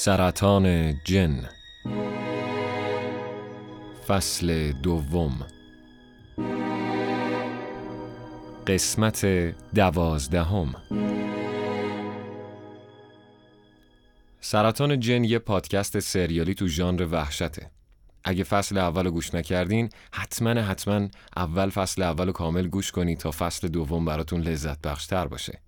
سرطان جن. فصل دوم. قسمت دوازدهم. سرطان جن یه پادکست سریالی تو ژانر وحشته. اگه فصل اول گوش نکردین حتما حتما اول فصل اول کامل گوش کنید تا فصل دوم براتون لذت بخشتر باشه.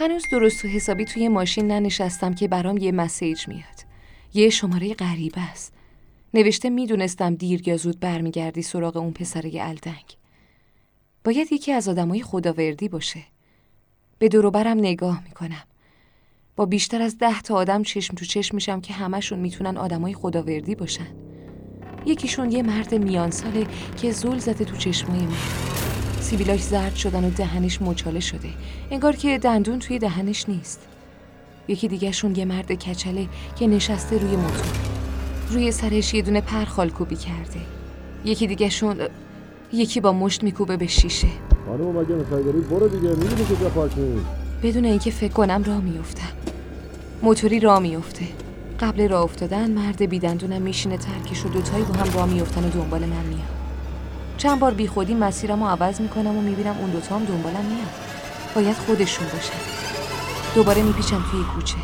هنوز درست و حسابی توی ماشین ننشستم که برام یه مسیج میاد. یه شماره غریبه است. نوشته می‌دونستم دیر یا زود برمیگردی سراغ اون پسره الدنگ. باید یکی از آدمای خداوردی باشه. به دوروبرم نگاه می‌کنم. با بیشتر از ده تا آدم چشم تو چشم میشم که همشون می‌تونن آدمای خداوردی باشن. یکیشون یه مرد میان ساله که زول زده تو چشمای من. سیبیلاش زرد شدن و دهنش مچاله شده. انگار که دندون توی دهنش نیست. یکی دیگهشون یه مرد کچله که نشسته روی موتور. روی سرش یه دونه پر خالکوبی کرده. یکی دیگهشون یکی با مشت میکوبه به شیشه. خانم مگه می‌خوای بری؟ برو دیگه می‌دونی کجا پارکینگ. بدون اینکه فکر کنم راه میفتم موتوری راه میفته قبل راه افتادن مرد بیدندونم میشینه ترکش و دوتایی با هم راه میفتن و دنبال من میاد چند بار بیخودی مسیرم رو عوض می‌کنم و می‌بینم اون دوتا هم دنبالم میاد باید خودشون باشن دوباره میپیچم توی کوچه.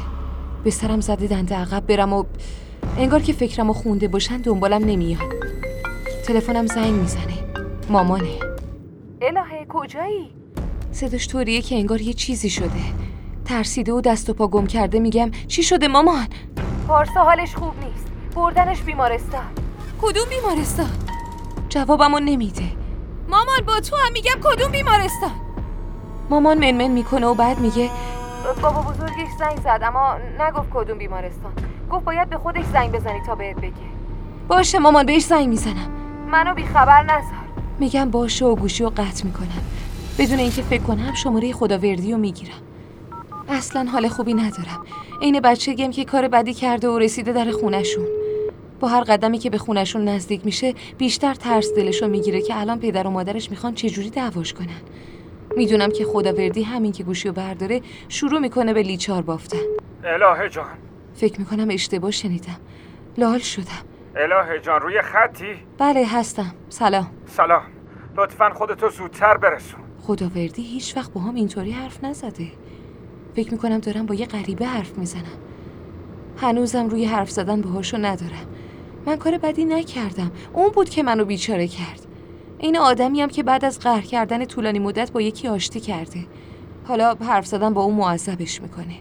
به سرم زده دنده عقب برم و انگار که فکرم رو خونده باشن دنبالم نمیاد تلفنم زنگ می‌زنه. مامانه. الهه کجایی؟ صداش طوریه که انگار یه چیزی شده. ترسیده و دست و پا گم کرده میگم چی شده مامان؟ پارسا حالش خوب نیست. بردنش بیمارستان. کدوم بیمارستان؟ جوابمو نمیده. مامان با تو هم میگم کدوم بیمارستان؟ مامان منمن می‌کنه و بعد میگه بابا بزرگش زنگ زد اما نگفت کدوم بیمارستان. گفت باید به خودش زنگ بزنی تا بهت بگه. باشه مامان بهش زنگ می‌زنم. منو بیخبر نذار. میگم باشه و گوشی و قطع می‌کنم. بدون اینکه فکر کنم شماره خداوردی رو می‌گیرم. اصلا حال خوبی ندارم. عین بچگیم که کار بدی کرده و رسیده در خونشون با هر قدمی که به خونشون نزدیک میشه بیشتر ترس دلشو می‌گیره که الان پدر و مادرش می‌خوان چجوری دعواش کنن. می‌دونم که خداوردی همین که گوشی رو برداره شروع می‌کنه به لیچار بافتن. الهه جان. فکر می‌کنم اشتباه شنیدم. لال شدم. الهه جان روی خطی؟ بله هستم. سلام. سلام. لطفا خودتو زودتر برسون. خداوردی هیچ وقت با هم اینطوری حرف نزده. فکر می‌کنم دارم با یه غریبه حرف می‌زنم. هنوزم روی حرف زدن باهاشو ندارم. من کار بدی نکردم. اون بود که منو بیچاره کرد. این آدمی هم که بعد از قهر کردن طولانی مدت با یکی آشتی کرده. حالا حرف زدن با اون معذبش می‌کنه.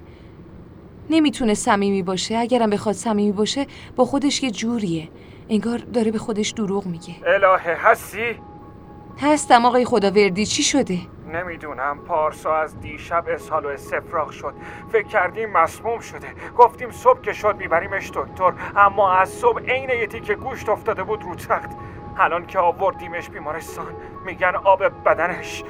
نمی‌تونه صمیمی باشه. اگرم بخواد صمیمی باشه با خودش یه جوریه. انگار داره به خودش دروغ میگه. الهه هستی؟ هستم آقای خداوردی. چی شده؟ نمی‌دونم پارسا از دیشب اسهال و استفراغ شد. فکر کردیم مسموم شده. گفتیم صبح که شد میبریمش دکتر اما از صبح عین یه تیکه گوشت افتاده بود رو تخت. الان که آوردیمش بیمارستان میگن آب بدنش.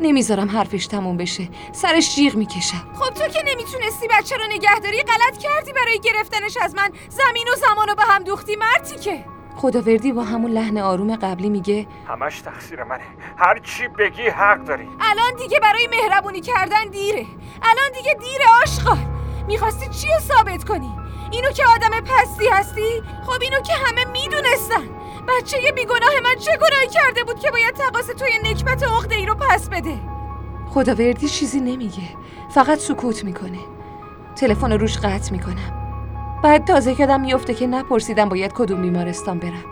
نمی‌ذارم حرفش تموم بشه. سرش جیغ می‌کشم خب تو که نمی‌تونستی بچه رو نگهداری غلط کردی برای گرفتنش از من. زمین و زمان رو به هم دوختی مرتی که. خداوردی با همون لحن آروم قبلی میگه همش تقصیر منه. هر چی بگی حق داری. الان دیگه برای مهربونی کردن دیره. الان دیگه دیره آشغال می‌خواستی چی رو ثابت کنی؟ اینو که آدم پستی هستی؟ خب اینو که همه می‌دونستن. بچه بیگناه من چه گناهی کرده بود که باید تقاس توی نکبت عقده ای رو پس بده؟ خداوردی چیزی نمیگه. فقط سکوت می‌کنه. تلفن روش قطع می‌کنم بعد تازه یادم میفته که نپرسیدم باید کدوم بیمارستان برم.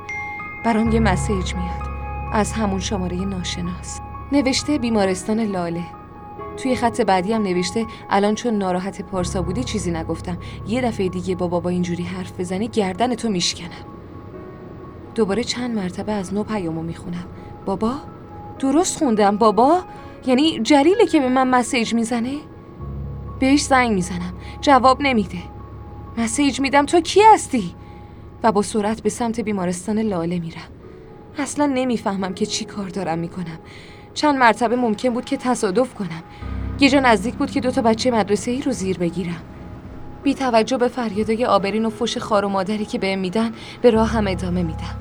برام یه مسیج میاد. از همون شماره ناشناس. نوشته بیمارستان لاله. توی خط بعدی هم نوشته الان چون ناراحت پارسا بودی چیزی نگفتم. یه دفعه دیگه با بابا اینجوری حرف بزنی گردن تو میشکنم. دوباره چند مرتبه از نو پیامو می‌خونم. بابا؟ درست خوندم بابا؟ یعنی جلیله که به من مسیج می‌زنه؟ بهش زنگ می‌زنم. جواب نمیده. مسیج میدم تو کی هستی؟ و با سرعت به سمت بیمارستان لاله میرم. اصلا نمی‌فهمم که چی کار دارم می‌کنم. چند مرتبه ممکن بود که تصادف کنم. یه جا نزدیک بود که دو تا بچه مدرسه ای رو زیر بگیرم. بی توجه به فریادای آبرین و فش خار و مادری که بهم میدن به راه هم ادامه میدم.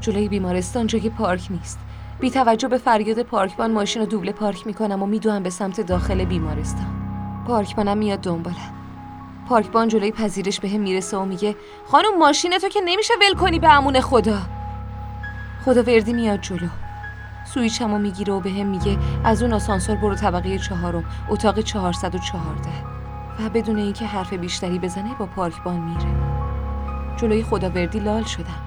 جلوی بیمارستان جای پارک نیست. بی توجه به فریاد پارکبان ماشین رو دوبله پارک می‌کنم و میدوم به سمت داخل بیمارستان. پارکبانم میاد دنبالم. پارکبان جلوی پذیرش بهم می‌رسه و میگه خانم ماشین تو که نمیشه ول کنی به امون خدا. خدا وردی میاد جلو. سویچمو می‌گیره و به هم میگه از اون آسانسور برو طبقه چهارم اتاق 414 و بدون اینکه حرف بیشتری بزنه با پارکبان میره. جلوی خداوردی لال شدم.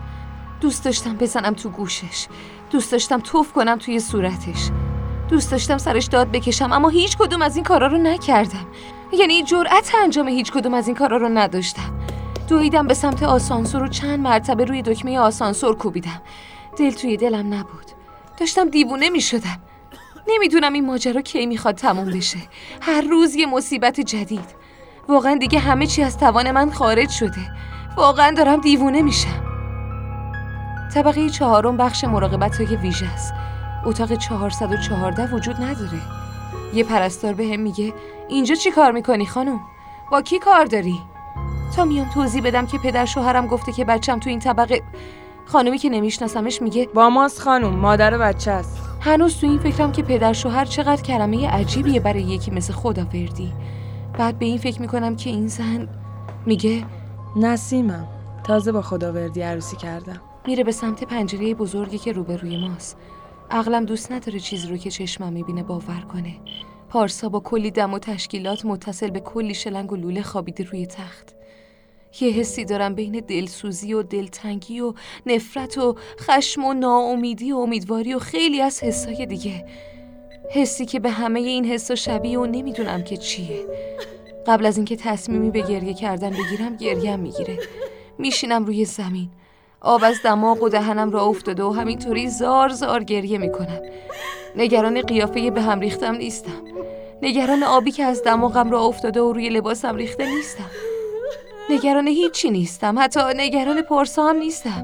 دوست داشتم بزنم تو گوشش. دوست داشتم توف کنم توی صورتش. دوست داشتم سرش داد بکشم اما هیچ کدوم از این کارا رو نکردم. یعنی جرأت انجام هیچ کدوم از این کارا رو نداشتم. دویدم به سمت آسانسور و چند مرتبه روی دکمه آسانسور کوبیدم. دل توی دلم نبود. داشتم دیوونه می شدم. نمی‌دونم این ماجرا کی می‌خواد تموم بشه. هر روز یه مصیبت جدید. واقعا دیگه همه چی از توان من خارج شده. واقعا دارم دیوونه میشم. طبقه چهارم بخش مراقبت های ویژه است. اتاق 414 وجود نداره. یه پرستار به هم میگه اینجا چی کار می‌کنی خانم؟ با کی کار داری؟ تا میام توضیح بدم که پدر شوهرم گفته که بچم تو این طبقه خانمی که نمیشناسمش میگه با ماست خانم مادر بچه است هنوز تو این فکرم که پدر شوهر چقدر کلمه عجیبیه برای یکی مثل خداوردی بعد به این فکر می‌کنم که این زن میگه نسیمم تازه با خداوردی عروسی کردم میره به سمت پنجره بزرگی که روبروی ماست عقلم دوست نداره چیزی رو که چشمم می‌بینه باور کنه. پارسا با کلی دم و تشکیلات متصل به کلی شلنگ و لوله خوابیده روی تخت. یه حسی دارم بین دلسوزی و دلتنگی و نفرت و خشم و ناامیدی و امیدواری و خیلی از حسای دیگه. حسی که به همه این حسا شبیه و نمی‌دونم که چیه. قبل از اینکه تصمیمی به گریه کردن بگیرم گریم می‌گیره. میشینم روی زمین. آب از دماغ و دهنم را افتاده و همینطوری زار زار گریه می‌کنم. نگران قیافه به هم ریختم نیستم. نگران آبی که از دماغم را افتاده و روی لباسم ریخته نیستم. نگران هیچی نیستم. حتی نگران پارسا هم نیستم.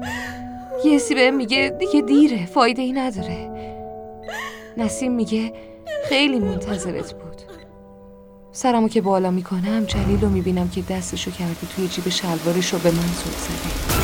یه بهم میگه دیگه دیره فایده ای نداره. نسیم میگه خیلی منتظرت بود. سرمو که بالا می‌کنم جلیل رو می‌بینم که دستشو کرده توی جیب شلوارش رو به من زل زده.